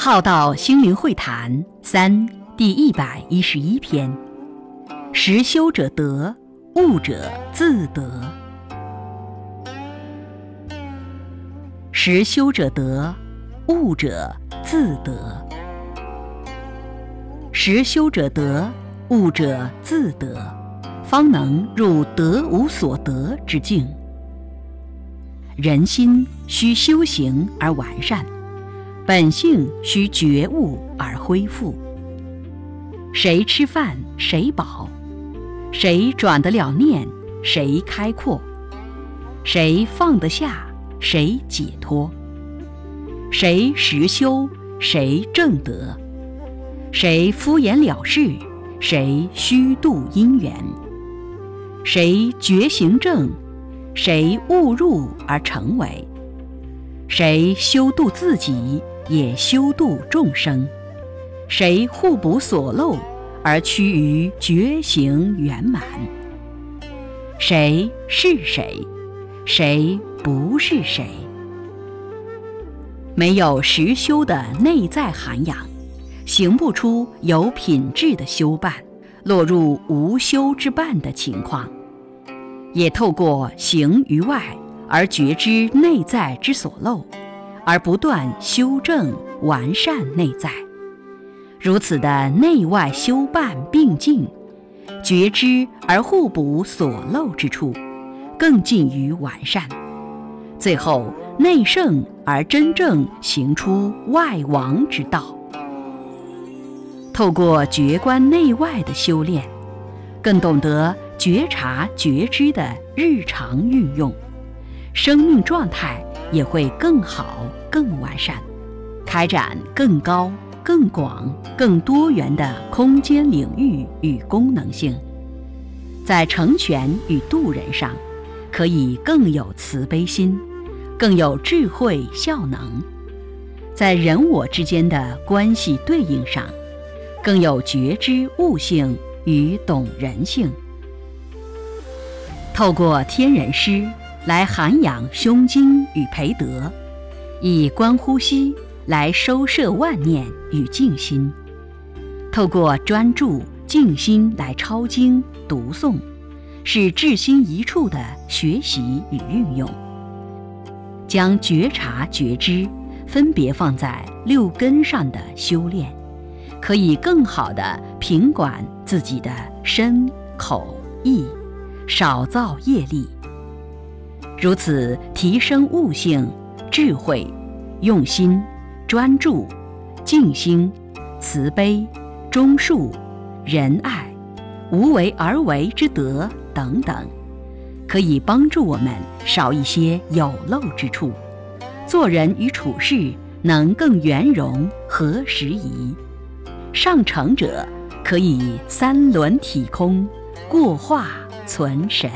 浩道心灵会谈三第一百一十一篇：实修者得，悟者自得。实修者得，悟者自得。实修者得，悟者自得，方能入得无所得之境。人心需修行而完善。本性需觉悟而恢复。谁吃饭谁饱，谁转得了念谁开阔，谁放得下谁解脱，谁实修谁正得，谁敷衍了事谁虚度因缘，谁觉行正谁误入而成为，谁修度自己。也修度众生，谁互补所漏而趋于觉醒圆满？谁是谁？谁不是谁？没有实修的内在涵养，行不出有品质的修办，落入无修之半的情况。也透过行于外而觉知内在之所漏。而不断修正完善内在，如此的内外修办并进，觉知而互补所漏之处，更近于完善。最后内圣而真正行出外王之道。透过觉观内外的修炼，更懂得觉察觉知的日常运用，生命状态。也会更好、更完善，开展更高、更广、更多元的空间领域与功能性，在成全与度人上，可以更有慈悲心，更有智慧效能；在人我之间的关系对应上，更有觉知悟性与懂人性。透过天人师。来涵养胸襟与培德，以观呼吸来收摄万念与静心，透过专注静心来抄经读诵，是至心一处的学习与运用。将觉察觉知分别放在六根上的修炼，可以更好的品管自己的身口意，少造业力。如此提升悟性、智慧、用心、专注、静心、慈悲、忠恕、仁爱、无为而为之德等等，可以帮助我们少一些有漏之处，做人与处事能更圆融和时宜。上乘者可以三轮体空，过化存神。